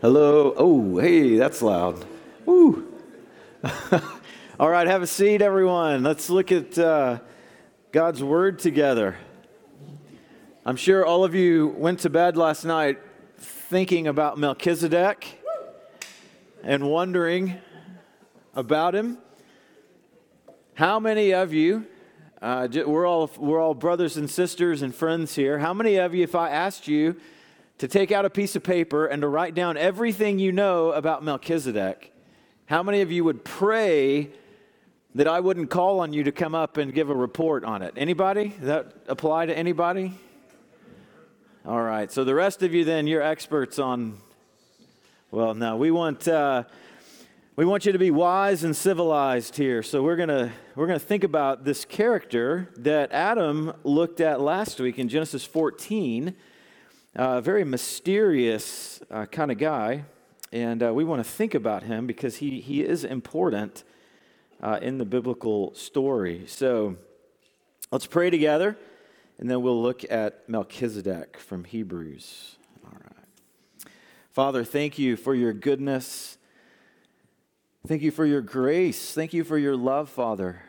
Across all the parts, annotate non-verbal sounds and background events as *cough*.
Hello. Oh, hey, that's loud. Woo. *laughs* All right, have a seat, everyone. Let's look at uh, God's Word together. I'm sure all of you went to bed last night thinking about Melchizedek and wondering about him. How many of you, uh, we're, all, we're all brothers and sisters and friends here, how many of you, if I asked you to take out a piece of paper and to write down everything you know about Melchizedek, how many of you would pray that I wouldn't call on you to come up and give a report on it. Anybody? Does that apply to anybody? All right. So the rest of you, then, you're experts on. Well, no, we want uh, we want you to be wise and civilized here. So we're gonna we're gonna think about this character that Adam looked at last week in Genesis 14. A very mysterious uh, kind of guy, and uh, we want to think about him because he he is important uh, in the biblical story. So let's pray together, and then we'll look at Melchizedek from Hebrews. All right. Father, thank you for your goodness. Thank you for your grace. Thank you for your love, Father,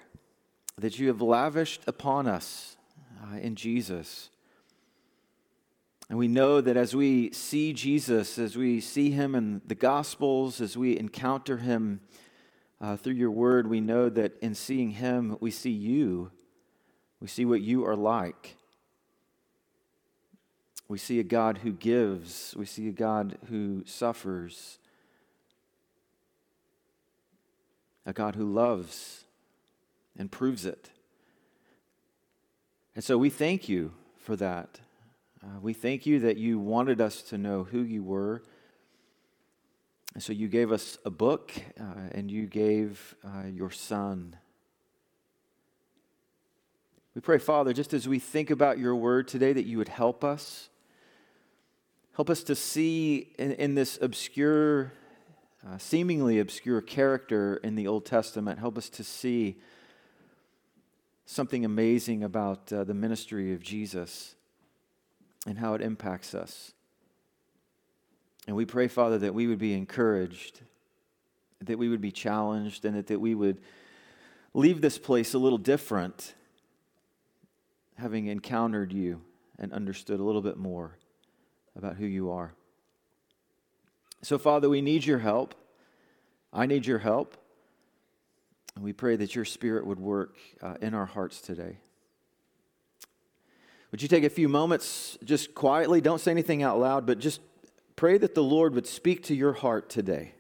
that you have lavished upon us uh, in Jesus. And we know that as we see Jesus, as we see him in the Gospels, as we encounter him uh, through your word, we know that in seeing him, we see you. We see what you are like. We see a God who gives. We see a God who suffers. A God who loves and proves it. And so we thank you for that. Uh, we thank you that you wanted us to know who you were and so you gave us a book uh, and you gave uh, your son. We pray, Father, just as we think about your word today, that you would help us. Help us to see in, in this obscure, uh, seemingly obscure character in the Old Testament, help us to see something amazing about uh, the ministry of Jesus and how it impacts us. And we pray, Father, that we would be encouraged, that we would be challenged, and that, that we would leave this place a little different, having encountered you and understood a little bit more about who you are. So, Father, we need your help. I need your help. And we pray that your Spirit would work uh, in our hearts today. Would you take a few moments just quietly? Don't say anything out loud, but just Pray that the Lord would speak to your heart today.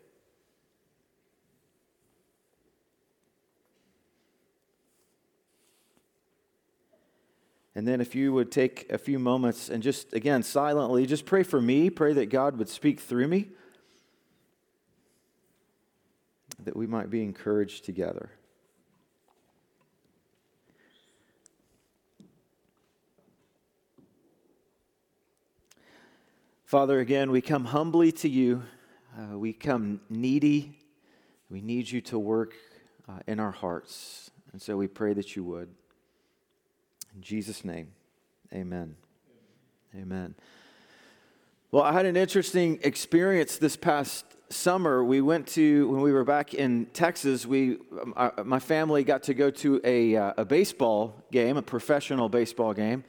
And then, if you would take a few moments and just, again, silently, just pray for me, pray that God would speak through me, that we might be encouraged together. Father, again, we come humbly to you. Uh, we come needy. We need you to work uh, in our hearts. And so we pray that you would. In Jesus' name, amen. Amen. Well, I had an interesting experience this past summer. We went to, when we were back in Texas, we, um, uh, my family got to go to a, uh, a baseball game, a professional baseball game.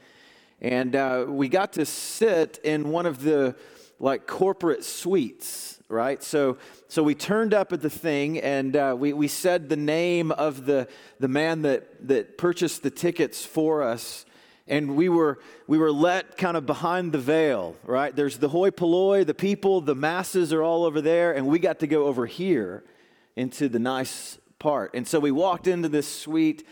And uh, we got to sit in one of the like corporate suites, right? So, so we turned up at the thing and uh, we, we said the name of the, the man that, that purchased the tickets for us. And we were, we were let kind of behind the veil, right? There's the hoi polloi, the people, the masses are all over there, and we got to go over here into the nice part. And so we walked into this suite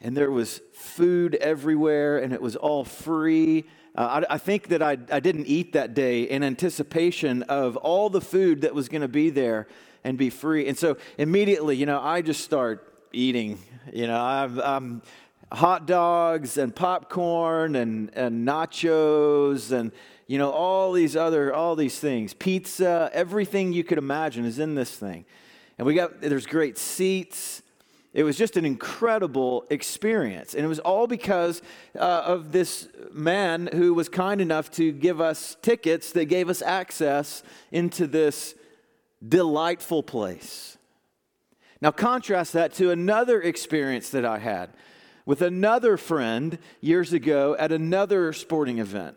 and there was food everywhere, and it was all free. Uh, I, I, think that I, I didn't eat that day in anticipation of all the food that was going to be there and be free. And so immediately, you know, I just start eating. You know, I've, I'm hot dogs and popcorn and, and nachos and you know all these other all these things pizza everything you could imagine is in this thing and we got there's great seats It was just an incredible experience. And it was all because uh, of this man who was kind enough to give us tickets that gave us access into this delightful place. Now, contrast that to another experience that I had with another friend years ago at another sporting event.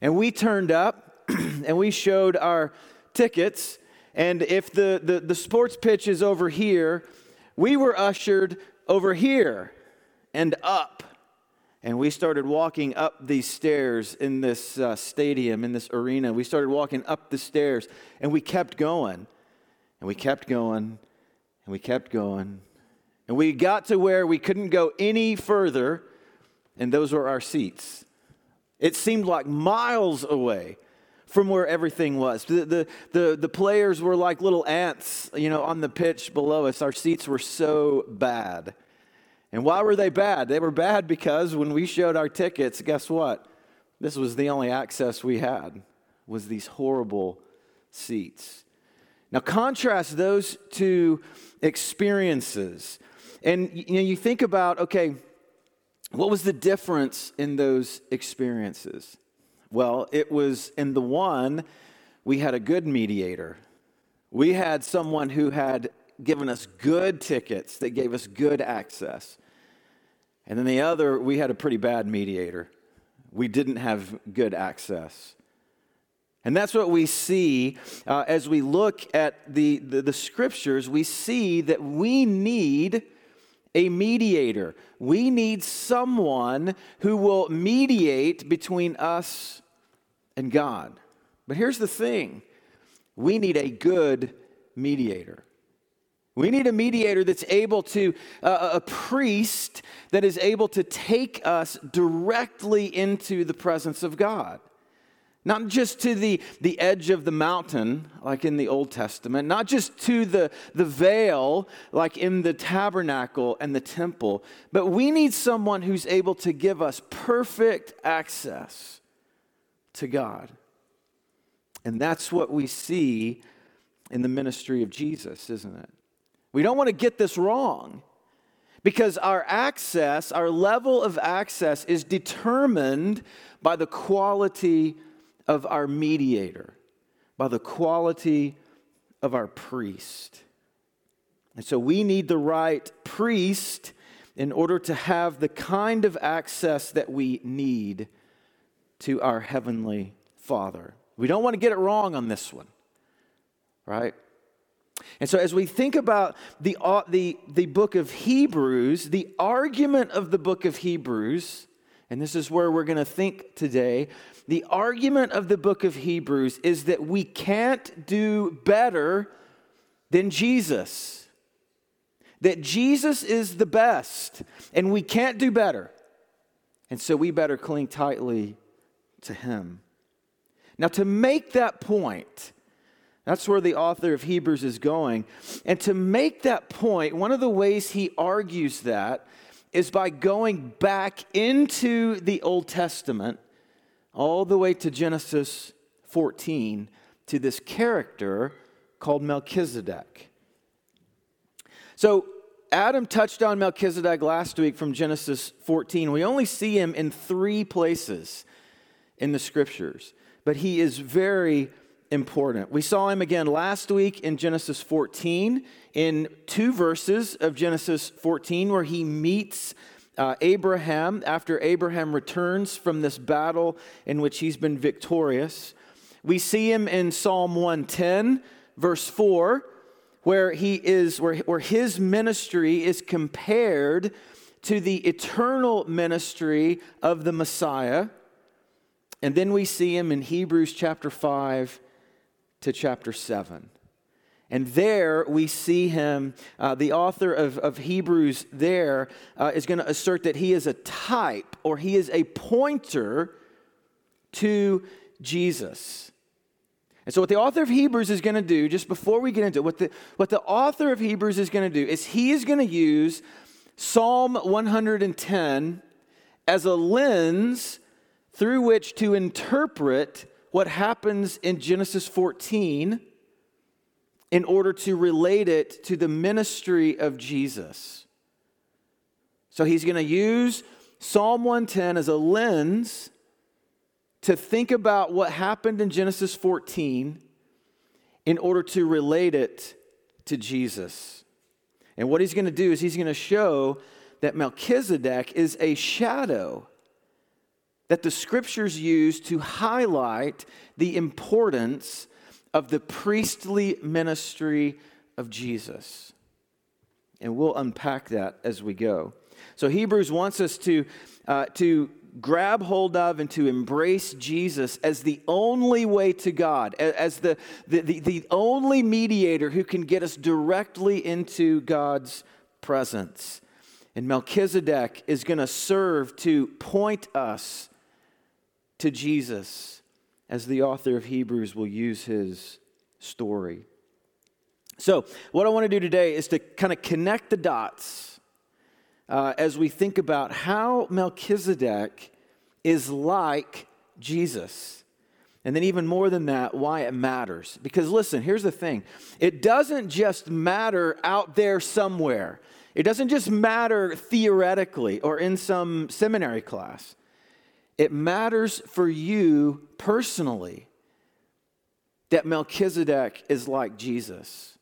And we turned up *clears throat* and we showed our tickets. And if the, the, the sports pitch is over here, we were ushered over here and up. And we started walking up these stairs in this uh, stadium, in this arena. We started walking up the stairs and we kept going. And we kept going and we kept going. And we got to where we couldn't go any further, and those were our seats. It seemed like miles away from where everything was. The, the, the, the, players were like little ants, you know, on the pitch below us. Our seats were so bad. And why were they bad? They were bad because when we showed our tickets, guess what? This was the only access we had was these horrible seats. Now contrast those two experiences. And you know you think about okay, what was the difference in those experiences? Well, it was in the one, we had a good mediator. We had someone who had given us good tickets that gave us good access. And then the other, we had a pretty bad mediator. We didn't have good access. And that's what we see uh, as we look at the, the, the scriptures. We see that we need a mediator. We need someone who will mediate between us and God. But here's the thing we need a good mediator. We need a mediator that's able to, uh, a priest that is able to take us directly into the presence of God. Not just to the, the edge of the mountain, like in the Old Testament, not just to the, the veil, like in the tabernacle and the temple, but we need someone who's able to give us perfect access to God. And that's what we see in the ministry of Jesus, isn't it? We don't want to get this wrong because our access, our level of access, is determined by the quality of our mediator, by the quality of our priest. And so we need the right priest in order to have the kind of access that we need to our Heavenly Father. We don't want to get it wrong on this one, right? And so, as we think about the, uh, the, the book of Hebrews, the argument of the book of Hebrews, and this is where we're going to think today, the argument of the book of Hebrews is that we can't do better than Jesus. That Jesus is the best, and we can't do better. And so we better cling tightly to him. Now, to make that point, that's where the author of Hebrews is going. And to make that point, one of the ways he argues that is by going back into the Old Testament all the way to Genesis 14 to this character called Melchizedek. So, Adam touched on Melchizedek last week from Genesis 14. We only see him in three places in the scriptures, but he is very important. We saw him again last week in Genesis 14, in two verses of Genesis 14, where he meets uh, Abraham after Abraham returns from this battle in which he's been victorious. We see him in Psalm 110, verse 4, where he is, where, where his ministry is compared to the eternal ministry of the Messiah. And then we see him in Hebrews chapter 5 to chapter 7. And there we see him, uh, the author of, of Hebrews, there uh, is going to assert that he is a type or he is a pointer to Jesus. And so, what the author of Hebrews is going to do, just before we get into it, what the, what the author of Hebrews is going to do is he is going to use Psalm 110 as a lens through which to interpret what happens in Genesis 14 in order to relate it to the ministry of Jesus. So he's going to use Psalm 110 as a lens to think about what happened in Genesis 14 in order to relate it to Jesus. And what he's going to do is he's going to show that Melchizedek is a shadow that the scriptures use to highlight the importance of the priestly ministry of Jesus. And we'll unpack that as we go. So, Hebrews wants us to, uh, to grab hold of and to embrace Jesus as the only way to God, as the, the, the, the only mediator who can get us directly into God's presence. And Melchizedek is going to serve to point us to Jesus as the author of Hebrews will use his story. So, what I want to do today is to kind of connect the dots uh, as we think about how Melchizedek is like Jesus. And then, even more than that, why it matters. Because listen, here's the thing it doesn't just matter out there somewhere, it doesn't just matter theoretically or in some seminary class. It matters for you personally that Melchizedek is like Jesus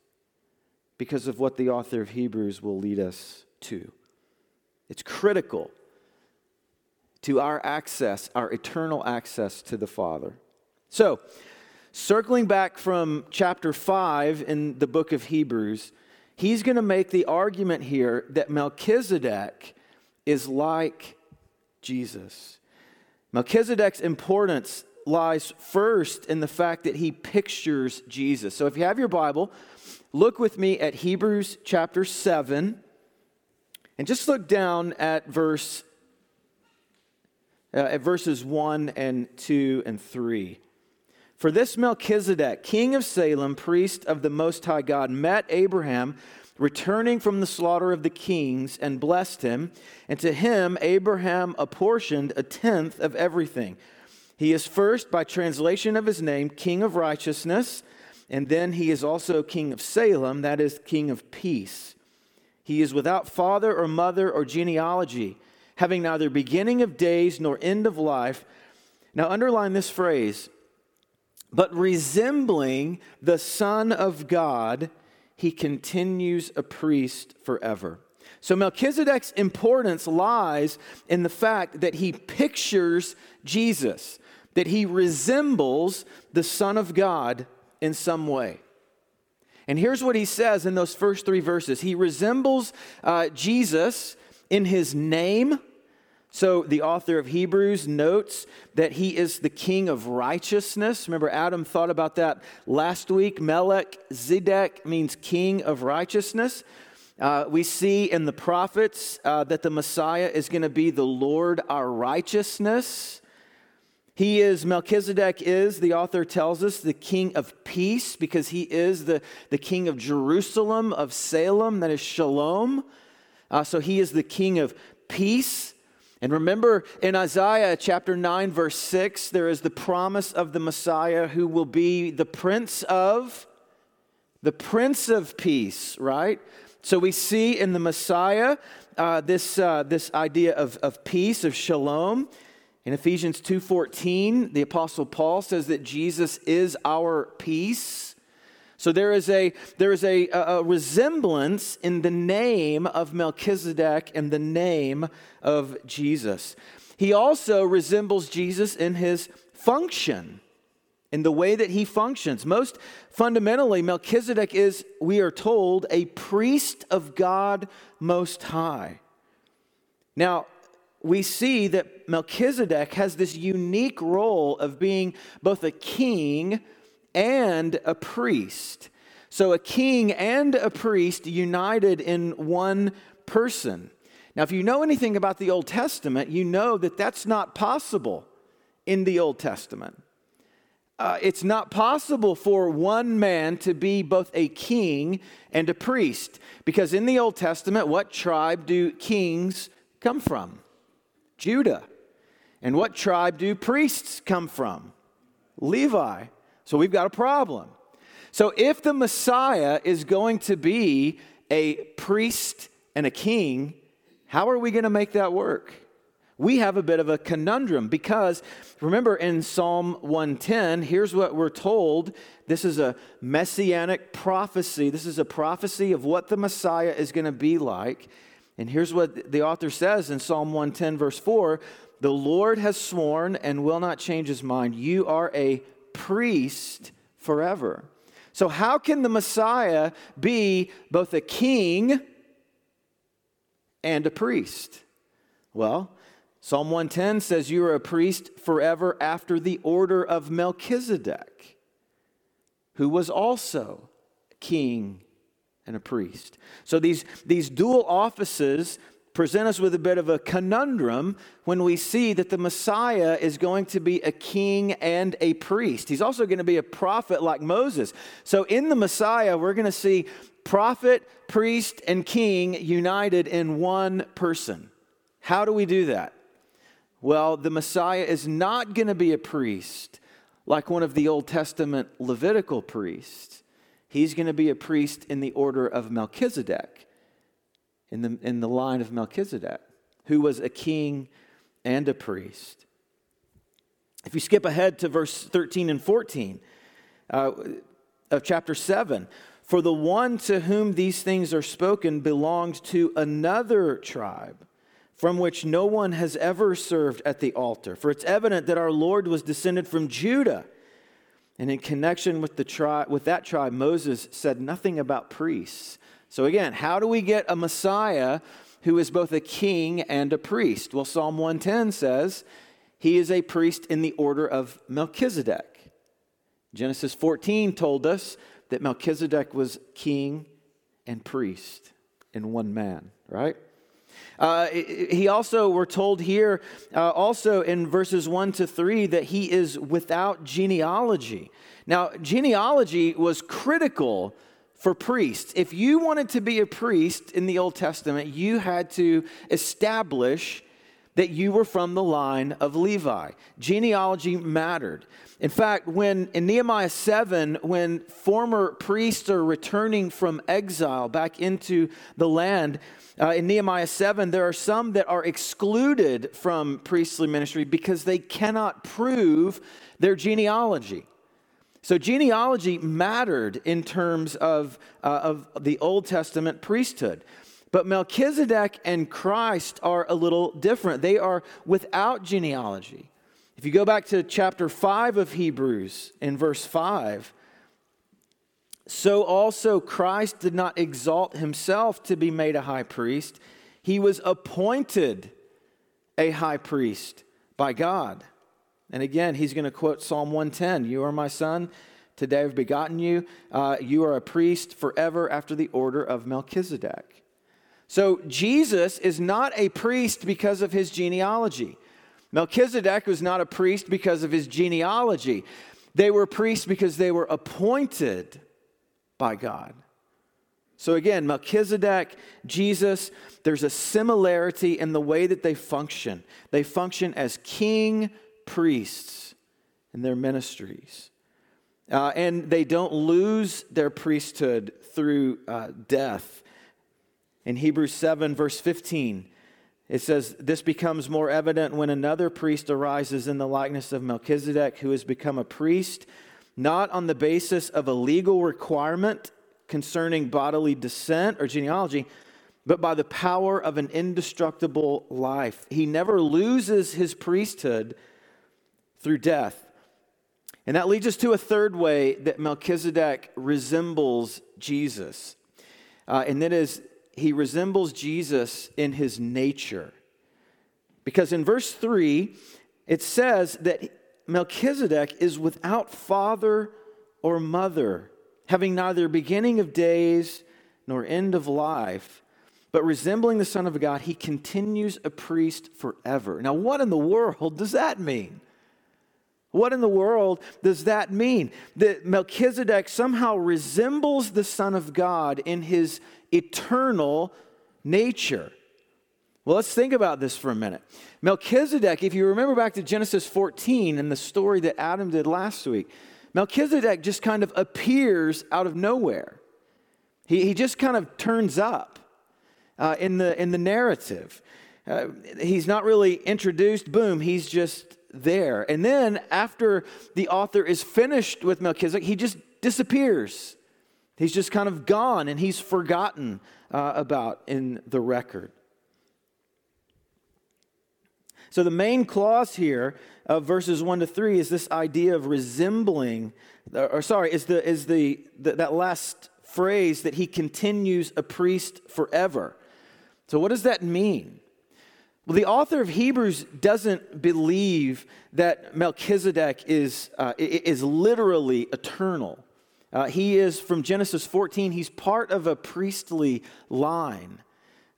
because of what the author of Hebrews will lead us to. It's critical to our access, our eternal access to the Father. So, circling back from chapter 5 in the book of Hebrews, he's going to make the argument here that Melchizedek is like Jesus. Melchizedek's importance lies first in the fact that he pictures Jesus. So if you have your Bible, look with me at Hebrews chapter 7 and just look down at verse uh, at verses 1 and 2 and 3. For this Melchizedek, king of Salem, priest of the Most High God, met Abraham returning from the slaughter of the kings, and blessed him. And to him, Abraham apportioned a tenth of everything. He is first, by translation of his name, King of Righteousness, and then he is also King of Salem, that is, King of Peace. He is without father or mother or genealogy, having neither beginning of days nor end of life. Now, underline this phrase, but resembling the Son of God he continues a priest forever. So Melchizedek's importance lies in the fact that he pictures Jesus, that he resembles the Son of God in some way. And here's what he says in those first three verses He resembles uh, Jesus in his name so the author of Hebrews notes that he is the king of righteousness. Remember, Adam thought about that last week. Melech Zedek means king of righteousness. Uh, we see in the prophets uh, that the Messiah is going to be the Lord our righteousness. He is, Melchizedek is, the author tells us, the king of peace because he is the, the king of Jerusalem, of Salem, that is shalom. Uh, so he is the king of peace. And remember in Isaiah chapter 9, verse 6, there is the promise of the Messiah who will be the Prince of, the Prince of Peace, right? So we see in the Messiah uh, this, uh, this idea of, of peace, of shalom. In Ephesians 2:14, the apostle Paul says that Jesus is our peace. So there is a, there is a, a, resemblance in the name of Melchizedek and the name of Jesus. He also resembles Jesus in his function, in the way that he functions. Most fundamentally, Melchizedek is, we are told, a priest of God Most High. Now, we see that Melchizedek has this unique role of being both a king and a priest. So, a king and a priest united in one person. Now, if you know anything about the Old Testament, you know that that's not possible in the Old Testament. Uh, it's not possible for one man to be both a king and a priest. Because in the Old Testament, what tribe do kings come from? Judah. And what tribe do priests come from? Levi. So we've got a problem. So if the Messiah is going to be a priest and a king, How are we going to make that work? We have a bit of a conundrum because remember in Psalm 110, here's what we're told. This is a messianic prophecy. This is a prophecy of what the Messiah is going to be like. And here's what the author says in Psalm 110, verse 4 The Lord has sworn and will not change his mind. You are a priest forever. So, how can the Messiah be both a king and a priest? Well, Psalm 110 says, You are a priest forever after the order of Melchizedek, who was also king and a priest. So these, these dual offices present us with a bit of a conundrum when we see that the Messiah is going to be a king and a priest. He's also going to be a prophet like Moses. So in the Messiah, we're going to see prophet, priest, and king united in one person. How do we do that? Well, the Messiah is not going to be a priest like one of the Old Testament Levitical priests. He's going to be a priest in the order of Melchizedek in the, in the line of Melchizedek, who was a king and a priest. If you skip ahead to verse 13 and 14 uh, of chapter 7, for the one to whom these things are spoken belonged to another tribe from which no one has ever served at the altar. For it's evident that our Lord was descended from Judah. And in connection with, the tri- with that tribe, Moses said nothing about priests so, again, how do we get a Messiah who is both a king and a priest? Well, Psalm 110 says he is a priest in the order of Melchizedek. Genesis 14 told us that Melchizedek was king and priest in one man, right? Uh, he also, we're told here, uh, also in verses 1 to 3, that he is without genealogy. Now, genealogy was critical for priests. If you wanted to be a priest in the Old Testament, you had to establish that you were from the line of Levi. Genealogy mattered. In fact, when in Nehemiah 7, when former priests are returning from exile back into the land, uh, in Nehemiah 7, there are some that are excluded from priestly ministry because they cannot prove their genealogy. So genealogy mattered in terms of, uh, of the Old Testament priesthood. But Melchizedek and Christ are a little different. They are without genealogy. If you go back to chapter 5 of Hebrews, in verse 5, so also Christ did not exalt himself to be made a high priest, he was appointed a high priest by God. And again, he's going to quote Psalm 110 You are my son, today I've begotten you. Uh, you are a priest forever after the order of Melchizedek. So Jesus is not a priest because of his genealogy. Melchizedek was not a priest because of his genealogy. They were priests because they were appointed by God. So again, Melchizedek, Jesus, there's a similarity in the way that they function. They function as king priests in their ministries. Uh, and they don't lose their priesthood through uh, death. In Hebrews 7, verse 15, it says, This becomes more evident when another priest arises in the likeness of Melchizedek, who has become a priest, not on the basis of a legal requirement concerning bodily descent or genealogy, but by the power of an indestructible life. He never loses his priesthood through death. And that leads us to a third way that Melchizedek resembles Jesus. Uh, and that is, he resembles Jesus in his nature. Because in verse 3, it says that Melchizedek is without father or mother, having neither beginning of days nor end of life, but resembling the Son of God, he continues a priest forever. Now, what in the world does that mean? What in the world does that mean? That Melchizedek somehow resembles the Son of God in his eternal nature. Well, let's think about this for a minute. Melchizedek, if you remember back to Genesis 14 and the story that Adam did last week, Melchizedek just kind of appears out of nowhere. He, he just kind of turns up. uh, in, the, in the narrative. Uh, he's not really introduced, boom, he's just there. And then after the author is finished with Melchizedek, he just disappears. He's just kind of gone and he's forgotten uh, about in the record. So the main clause here of verses 1 to 3 is this idea of resembling, or sorry, is, the, is the, the that last phrase that he continues a priest forever. So what does that mean? Well, the author of Hebrews doesn't believe that Melchizedek is, uh, is literally eternal. Uh, he is from Genesis 14, he's part of a priestly line.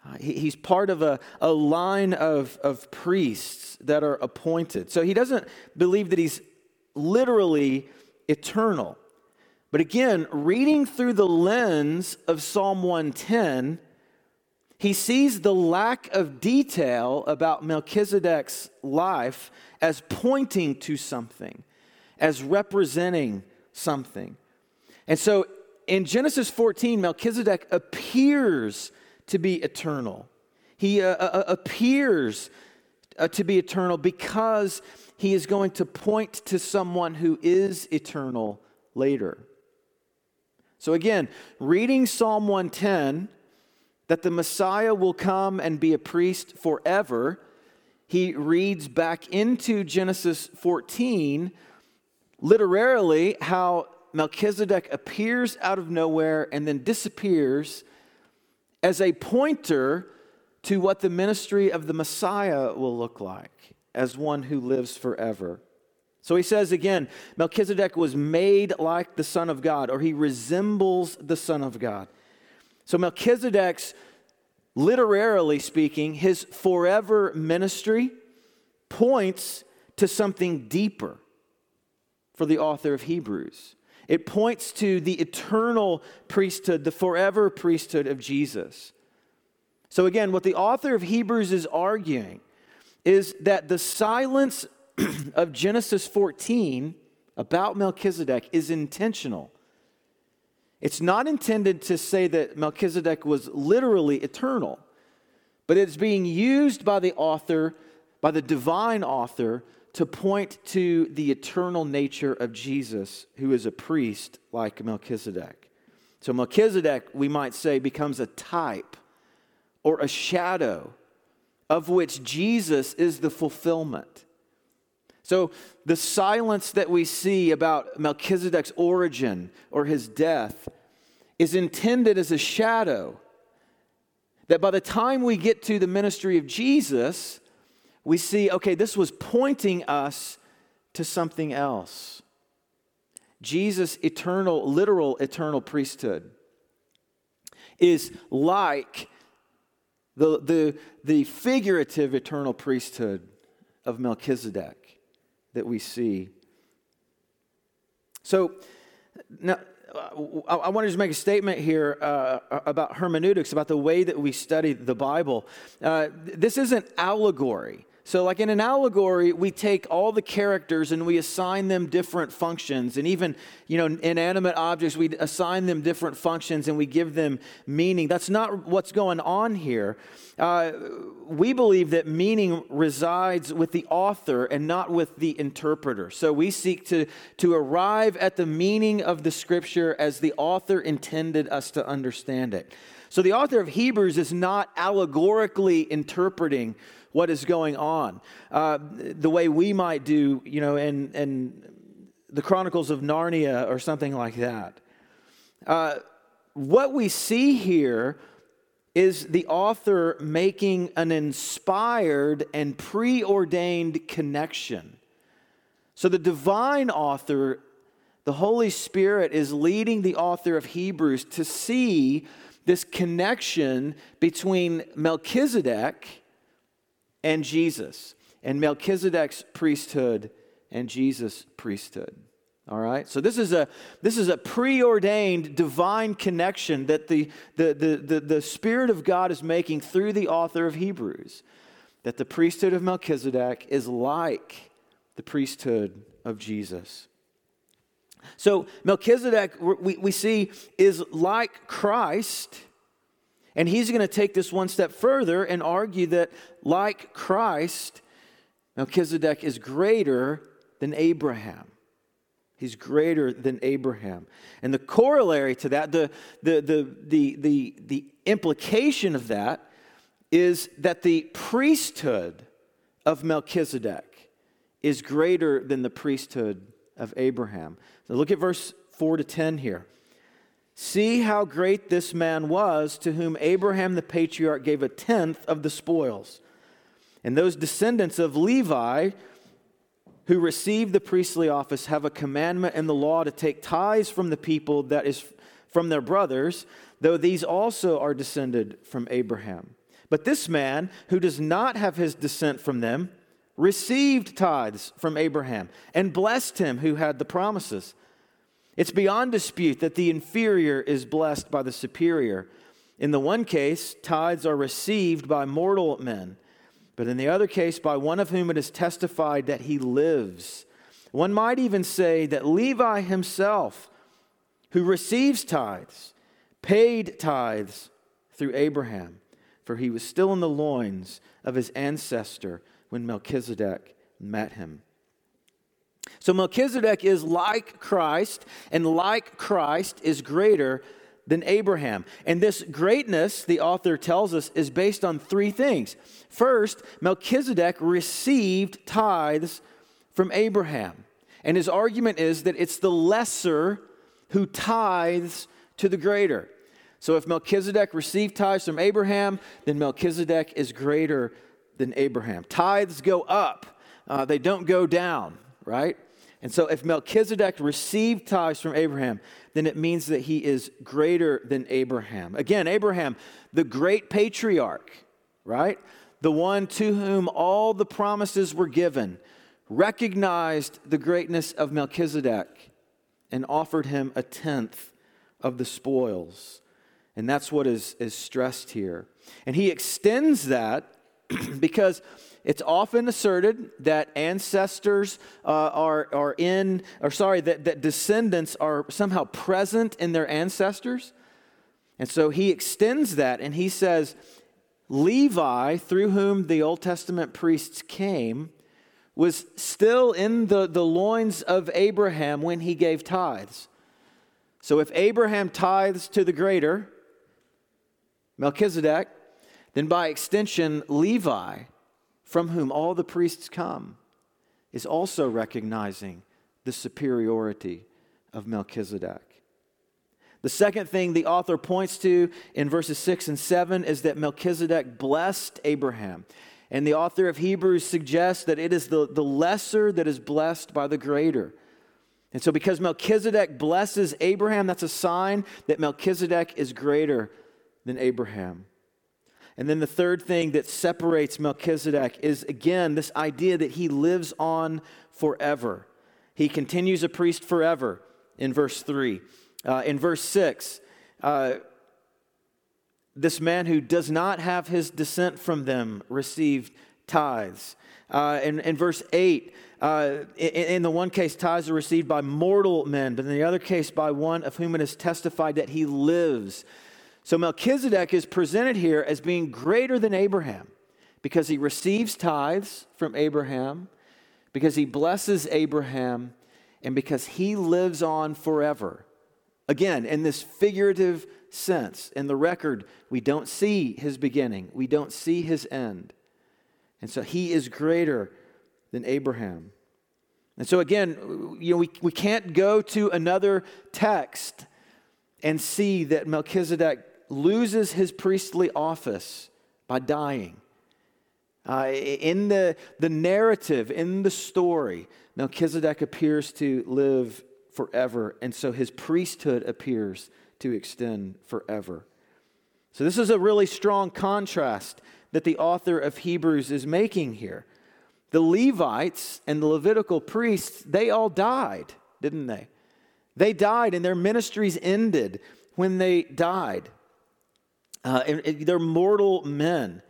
Uh, he, he's part of a, a line of, of priests that are appointed. So he doesn't believe that he's literally eternal. But again, reading through the lens of Psalm 110, he sees the lack of detail about Melchizedek's life as pointing to something, as representing something. And so in Genesis 14, Melchizedek appears to be eternal. He uh, uh, uh, appears uh, to be eternal because he is going to point to someone who is eternal later. So, again, reading Psalm 110 that the Messiah will come and be a priest forever, he reads back into Genesis 14 literally how Melchizedek appears out of nowhere and then disappears as a pointer to what the ministry of the Messiah will look like as one who lives forever. So he says again Melchizedek was made like the Son of God, or he resembles the Son of God. So Melchizedek's, literally speaking, his forever ministry points to something deeper for the author of Hebrews. It points to the eternal priesthood, the forever priesthood of Jesus. So, again, what the author of Hebrews is arguing is that the silence *clears throat* of Genesis 14 about Melchizedek is intentional. It's not intended to say that Melchizedek was literally eternal, but it's being used by the author, by the divine author, to point to the eternal nature of Jesus, who is a priest like Melchizedek. So, Melchizedek, we might say, becomes a type or a shadow of which Jesus is the fulfillment. So, the silence that we see about Melchizedek's origin or his death is intended as a shadow. That by the time we get to the ministry of Jesus, we see okay, this was pointing us to something else. Jesus' eternal, literal eternal priesthood is like the, the, the figurative eternal priesthood of Melchizedek that we see. So, now, I want to just make a statement here uh, about hermeneutics, about the way that we study the Bible. Uh, this isn't allegory. So, like in an allegory, we take all the characters and we assign them different functions. And even, you know, inanimate objects, we assign them different functions and we give them meaning. That's not what's going on here. Uh, we believe that meaning resides with the author and not with the interpreter. So, we seek to, to arrive at the meaning of the scripture as the author intended us to understand it. So, the author of Hebrews is not allegorically interpreting what is going on. Uh, the way we might do, you know, in, in the Chronicles of Narnia or something like that. Uh, what we see here is the author making an inspired and preordained connection. So the divine author, the Holy Spirit, is leading the author of Hebrews to see this connection between Melchizedek and Jesus, and Melchizedek's priesthood and Jesus' priesthood. All right, so this is a this is a preordained divine connection that the, the, the, the, the Spirit of God is making through the author of Hebrews. That the priesthood of Melchizedek is like the priesthood of Jesus. So Melchizedek, we, we see, is like Christ And he's going to take this one step further and argue that, like Christ, Melchizedek is greater than Abraham. He's greater than Abraham. And the corollary to that, the, the, the, the, the, the implication of that, is that the priesthood of Melchizedek is greater than the priesthood of Abraham. So look at verse 4 to 10 here. See how great this man was to whom Abraham the patriarch gave a tenth of the spoils. And those descendants of Levi who receive the priestly office have a commandment in the law to take tithes from the people that is from their brothers, though these also are descended from Abraham. But this man, who does not have his descent from them, received tithes from Abraham and blessed him who had the promises. It's beyond dispute that the inferior is blessed by the superior. In the one case, tithes are received by mortal men but in the other case, by one of whom it is testified that he lives. One might even say that Levi himself, who receives tithes, paid tithes through Abraham, for he was still in the loins of his ancestor when Melchizedek met him. So Melchizedek is like Christ, and like Christ is greater than Abraham. And this greatness, the author tells us, is based on three things. First, Melchizedek received tithes from Abraham. And his argument is that it's the lesser who tithes to the greater. So if Melchizedek received tithes from Abraham, then Melchizedek is greater than Abraham. Tithes go up, uh, they don't go down, right? And so if Melchizedek received tithes from Abraham, then it means that he is greater than Abraham. Again, Abraham, the great patriarch, right? The one to whom all the promises were given, recognized the greatness of Melchizedek and offered him a tenth of the spoils. And that's what is, is stressed here. And he extends that *clears throat* because it's often asserted that ancestors uh, are, are in, or sorry, that, that descendants are somehow present in their ancestors. And so he extends that and he says, Levi, through whom the Old Testament priests came, was still in the, the loins of Abraham when he gave tithes. So if Abraham tithes to the greater, Melchizedek, then by extension, Levi from whom all the priests come, is also recognizing the superiority of Melchizedek. The second thing the author points to in verses 6 and 7 is that Melchizedek blessed Abraham. And the author of Hebrews suggests that it is the, the lesser that is blessed by the greater. And so, because Melchizedek blesses Abraham, that's a sign that Melchizedek is greater than Abraham. And then the third thing that separates Melchizedek is, again, this idea that he lives on forever. He continues a priest forever in verse 3. Uh, in verse 6, uh, this man who does not have his descent from them received tithes. Uh, in, in verse 8, uh, in, in, the one case, tithes are received by mortal men, but in the other case, by one of whom it is testified that he lives. So Melchizedek is presented here as being greater than Abraham because he receives tithes from Abraham, because he blesses Abraham, and because he lives on forever. Again, in this figurative sense, in the record, we don't see his beginning, we don't see his end. And so he is greater than Abraham. And so, again, you know, we, we can't go to another text and see that Melchizedek loses his priestly office by dying. Uh, in the, the narrative, in the story, Melchizedek appears to live forever, and so his priesthood appears to extend forever. So, this is a really strong contrast that the author of Hebrews is making here. The Levites and the Levitical priests, they all died, didn't they? They died, and their ministries ended when they died. Uh, and, and they're mortal men.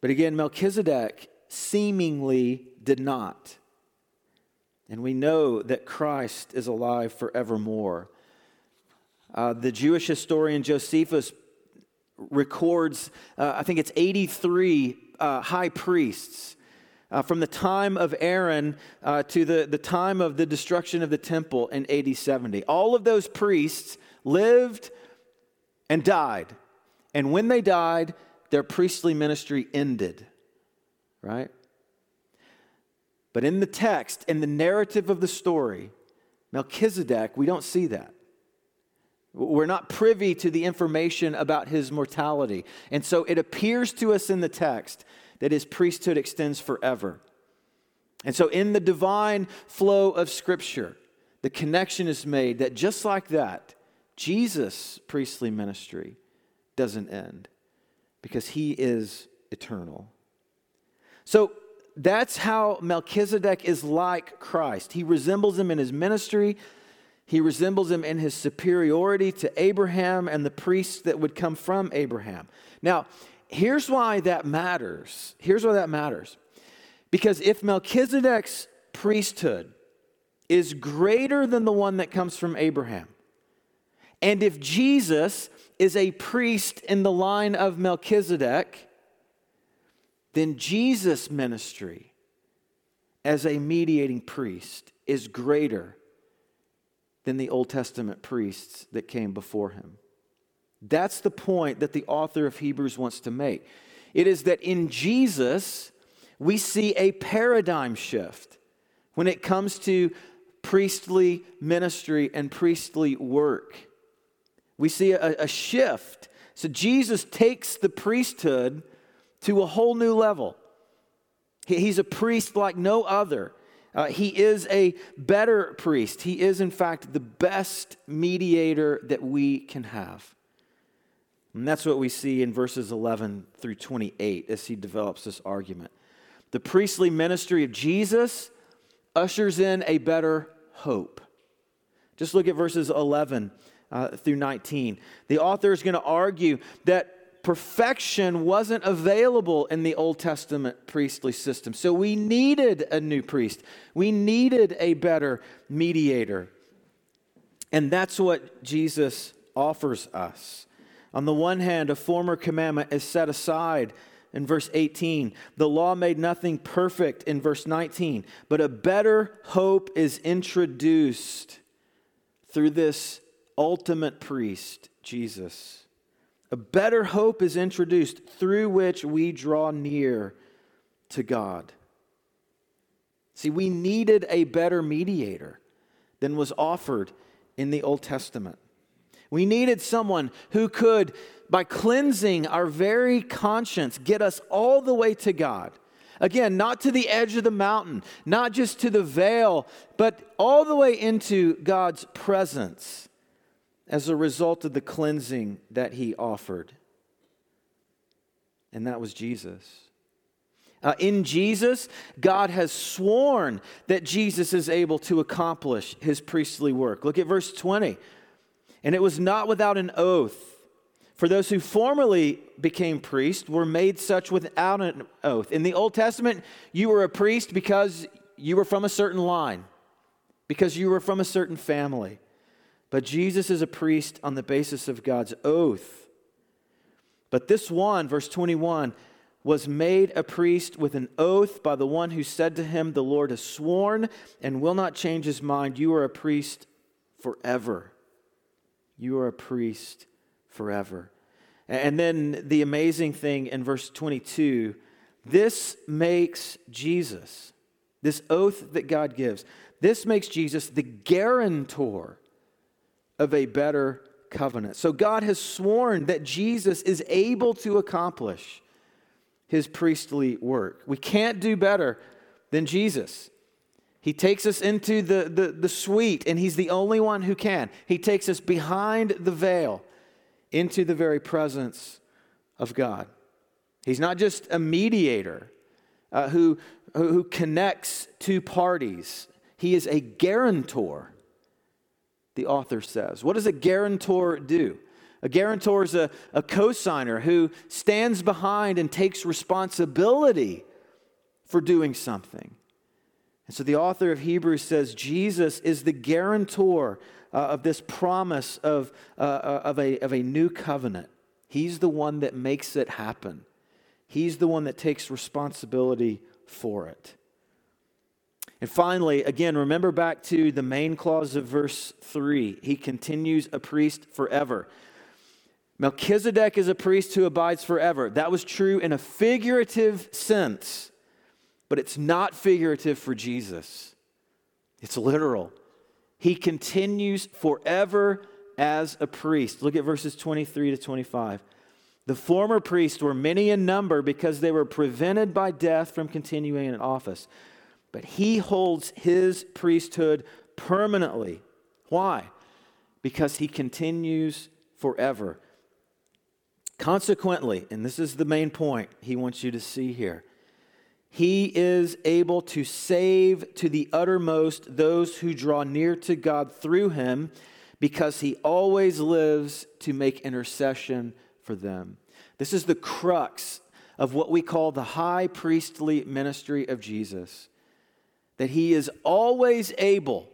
But again, Melchizedek seemingly did not. And we know that Christ is alive forevermore. Uh, the Jewish historian Josephus records, uh, I think it's 83 uh, high priests. Uh, from the time of Aaron uh, to the, the time of the destruction of the temple in AD 70. All of those priests lived and died. And when they died, their priestly ministry ended, right? But in the text, in the narrative of the story, Melchizedek, we don't see that. We're not privy to the information about his mortality. And so it appears to us in the text that his priesthood extends forever. And so in the divine flow of Scripture, the connection is made that just like that, Jesus' priestly ministry doesn't end because he is eternal. So that's how Melchizedek is like Christ. He resembles him in his ministry, he resembles him in his superiority to Abraham and the priests that would come from Abraham. Now, here's why that matters. Here's why that matters. Because if Melchizedek's priesthood is greater than the one that comes from Abraham, and if Jesus is a priest in the line of Melchizedek, then Jesus' ministry as a mediating priest is greater than the Old Testament priests that came before him. That's the point that the author of Hebrews wants to make. It is that in Jesus, we see a paradigm shift when it comes to priestly ministry and priestly work. We see a, a shift. So Jesus takes the priesthood to a whole new level. He, he's a priest like no other. Uh, he is a better priest. He is, in fact, the best mediator that we can have. And that's what we see in verses 11 through 28 as he develops this argument. The priestly ministry of Jesus ushers in a better hope. Just look at verses 11 uh, through 19. The author is going to argue that perfection wasn't available in the Old Testament priestly system. So we needed a new priest, we needed a better mediator. And that's what Jesus offers us. On the one hand, a former commandment is set aside in verse 18. The law made nothing perfect in verse 19, but a better hope is introduced through this ultimate priest, Jesus. A better hope is introduced through which we draw near to God. See, we needed a better mediator than was offered in the Old Testament. We needed someone who could, by cleansing our very conscience, get us all the way to God. Again, not to the edge of the mountain, not just to the veil, but all the way into God's presence as a result of the cleansing that he offered. And that was Jesus. Uh, in Jesus, God has sworn that Jesus is able to accomplish his priestly work. Look at verse 20. And it was not without an oath. For those who formerly became priests were made such without an oath. In the Old Testament, you were a priest because you were from a certain line, because you were from a certain family. But Jesus is a priest on the basis of God's oath. But this one, verse 21, was made a priest with an oath by the one who said to him, The Lord has sworn and will not change his mind. You are a priest forever. You are a priest forever. And then the amazing thing in verse 22 this makes Jesus, this oath that God gives, this makes Jesus the guarantor of a better covenant. So God has sworn that Jesus is able to accomplish his priestly work. We can't do better than Jesus. He takes us into the, the, the suite, and he's the only one who can. He takes us behind the veil into the very presence of God. He's not just a mediator uh, who, who connects two parties, he is a guarantor the author says. What does a guarantor do? A guarantor is a, a cosigner who stands behind and takes responsibility for doing something. And so the author of Hebrews says Jesus is the guarantor uh, of this promise of, uh, uh, of, a, of a new covenant. He's the one that makes it happen. He's the one that takes responsibility for it. And finally, again, remember back to the main clause of verse 3. He continues a priest forever. Melchizedek is a priest who abides forever. That was true in a figurative sense, but it's not figurative for Jesus. It's literal. He continues forever as a priest. Look at verses 23 to 25. The former priests were many in number because they were prevented by death from continuing in office. But he holds his priesthood permanently. Why? Because he continues forever. Consequently, and this is the main point he wants you to see here, he is able to save to the uttermost those who draw near to God through him because he always lives to make intercession for them. This is the crux of what we call the high priestly ministry of Jesus. That he is always able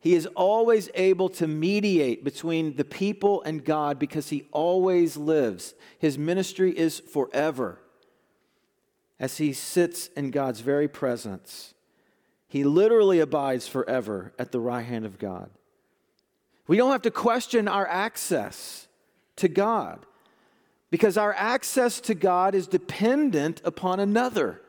he is always able to mediate between the people and God because he always lives. His ministry is forever. As he sits in God's very presence, he literally abides forever at the right hand of God. We don't have to question our access to God because our access to God is dependent upon another.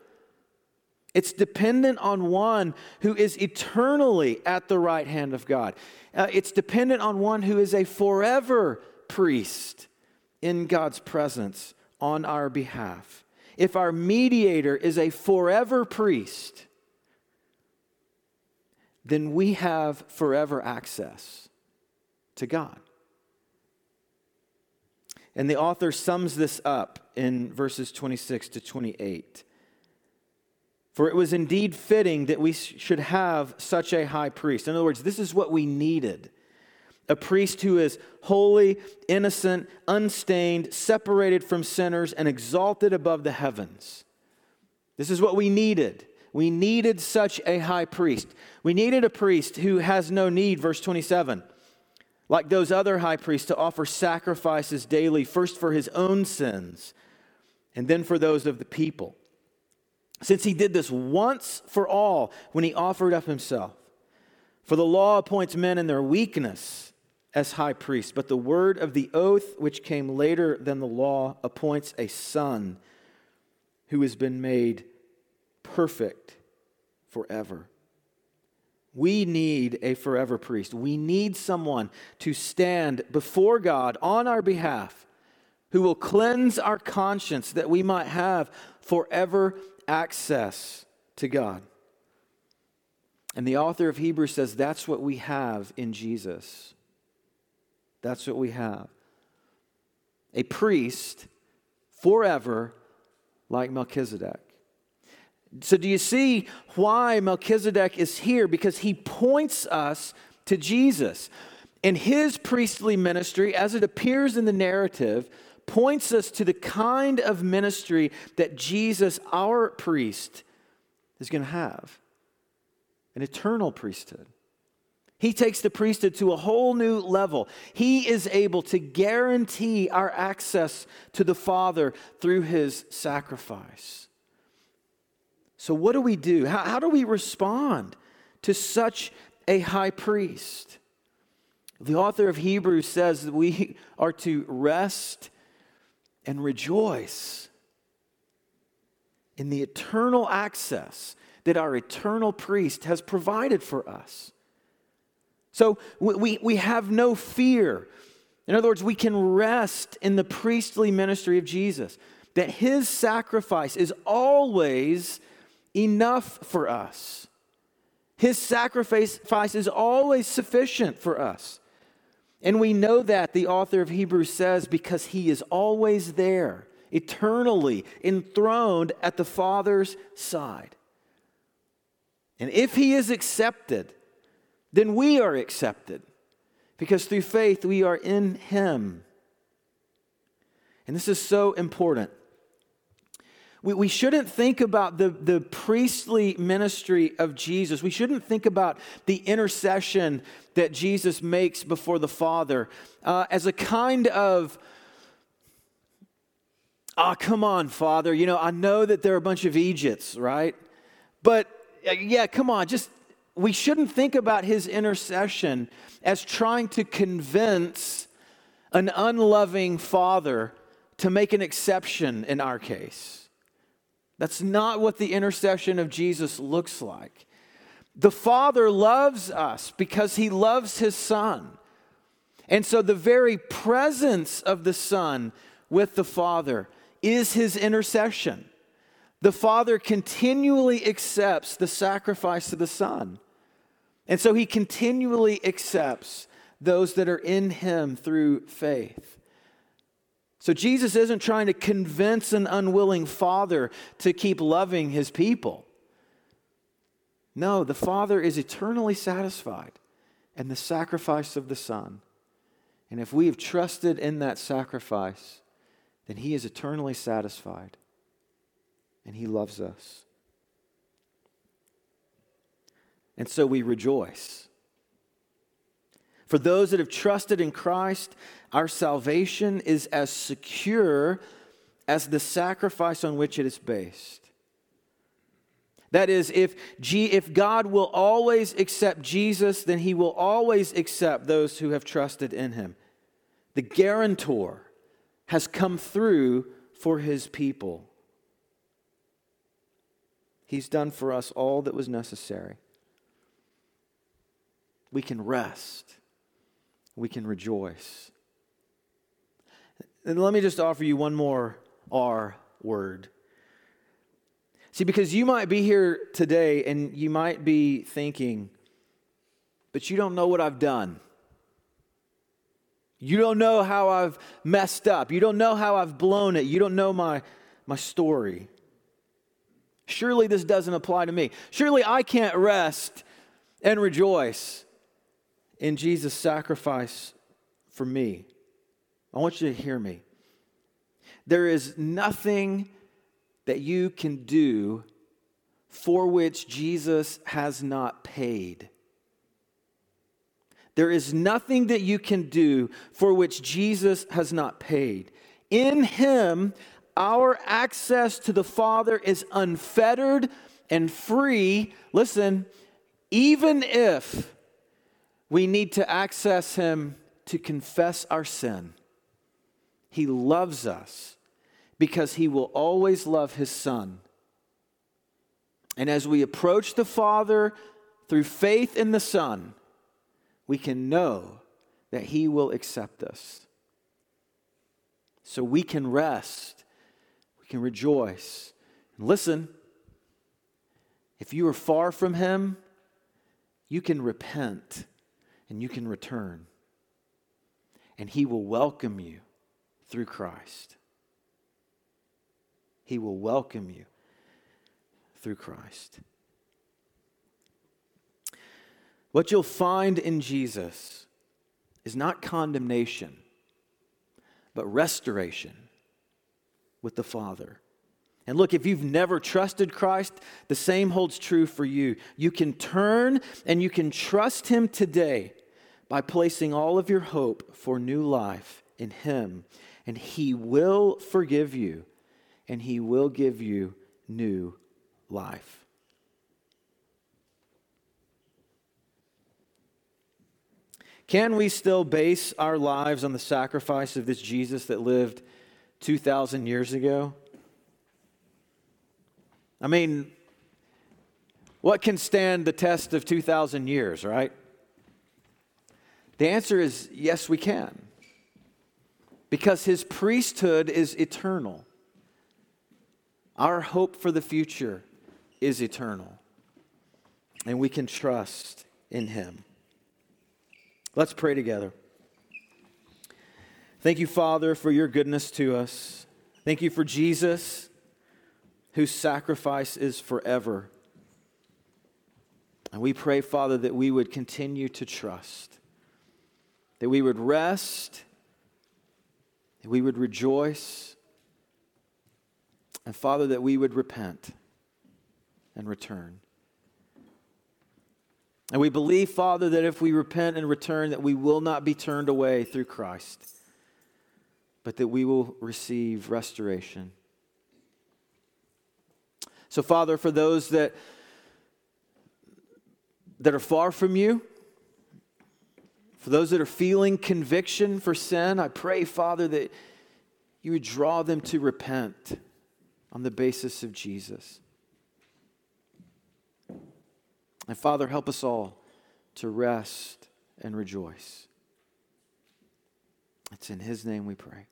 It's dependent on one who is eternally at the right hand of God. Uh, it's dependent on one who is a forever priest in God's presence on our behalf. If our mediator is a forever priest, then we have forever access to God. And the author sums this up in verses 26 to 28. For it was indeed fitting that we should have such a high priest. In other words, this is what we needed a priest who is holy, innocent, unstained, separated from sinners, and exalted above the heavens. This is what we needed. We needed such a high priest. We needed a priest who has no need, verse 27, like those other high priests, to offer sacrifices daily, first for his own sins and then for those of the people since he did this once for all when he offered up himself. For the law appoints men in their weakness as high priests, but the word of the oath, which came later than the law, appoints a son who has been made perfect forever. We need a forever priest. We need someone to stand before God on our behalf who will cleanse our conscience that we might have forever access to God. And the author of Hebrews says that's what we have in Jesus. That's what we have. A priest forever like Melchizedek. So, do you see why Melchizedek is here? Because he points us to Jesus. And his priestly ministry, as it appears in the narrative, points us to the kind of ministry that Jesus, our priest, is going to have an eternal priesthood. He takes the priesthood to a whole new level. He is able to guarantee our access to the Father through his sacrifice. So, what do we do? How, how do we respond to such a high priest? The author of Hebrews says that we are to rest and rejoice in the eternal access that our eternal priest has provided for us. So we, we have no fear. In other words, we can rest in the priestly ministry of Jesus, that his sacrifice is always enough for us. His sacrifice is always sufficient for us. And we know that, the author of Hebrews says, because he is always there, eternally enthroned at the Father's side. And if he is accepted, then we are accepted, because through faith we are in him. And this is so important. We, we shouldn't think about the, the priestly ministry of Jesus. We shouldn't think about the intercession that Jesus makes before the Father uh, as a kind of oh, come on, Father. You know, I know that there are a bunch of Egypts, right? But yeah, come on, just we shouldn't think about his intercession as trying to convince an unloving father to make an exception in our case. That's not what the intercession of Jesus looks like. The Father loves us because he loves his Son. And so the very presence of the Son with the Father is his intercession. The Father continually accepts the sacrifice of the Son. And so he continually accepts those that are in him through faith. So Jesus isn't trying to convince an unwilling father to keep loving his people. No, the Father is eternally satisfied in the sacrifice of the Son. And if we have trusted in that sacrifice, then He is eternally satisfied and He loves us. And so we rejoice. For those that have trusted in Christ, our salvation is as secure as the sacrifice on which it is based. That is, if, G, if God will always accept Jesus, then he will always accept those who have trusted in him. The guarantor has come through for his people. He's done for us all that was necessary. We can rest, we can rejoice. And let me just offer you one more R word. See, because you might be here today and you might be thinking, but you don't know what I've done. You don't know how I've messed up. You don't know how I've blown it. You don't know my, my story. Surely this doesn't apply to me. Surely I can't rest and rejoice in Jesus' sacrifice for me. I want you to hear me. There is nothing that you can do for which Jesus has not paid. There is nothing that you can do for which Jesus has not paid. In Him, our access to the Father is unfettered and free. Listen, even if we need to access Him to confess our sin, He loves us because He will always love His Son. And as we approach the Father through faith in the Son, we can know that He will accept us. So we can rest, we can rejoice. And listen, if you are far from Him, you can repent and you can return. And He will welcome you through Christ. He will welcome you through Christ. What you'll find in Jesus is not condemnation, but restoration with the Father. And look, if you've never trusted Christ, the same holds true for you. You can turn and you can trust Him today by placing all of your hope for new life in Him. And He will forgive you and He will give you new life. Can we still base our lives on the sacrifice of this Jesus that lived 2,000 years ago? I mean, what can stand the test of 2,000 years, right? The answer is yes, we can. Because his priesthood is eternal. Our hope for the future is eternal. And we can trust in him. Let's pray together. Thank you, Father, for your goodness to us. Thank you for Jesus, whose sacrifice is forever. And we pray, Father, that we would continue to trust, that we would rest, that we would rejoice, and Father, that we would repent and return. And we believe, Father, that if we repent and return, that we will not be turned away through Christ. but that we will receive restoration. So, Father, for those that, that are far from you, for those that are feeling conviction for sin, I pray, Father, that you would draw them to repent on the basis of Jesus. And Father, help us all to rest and rejoice. It's in His name we pray.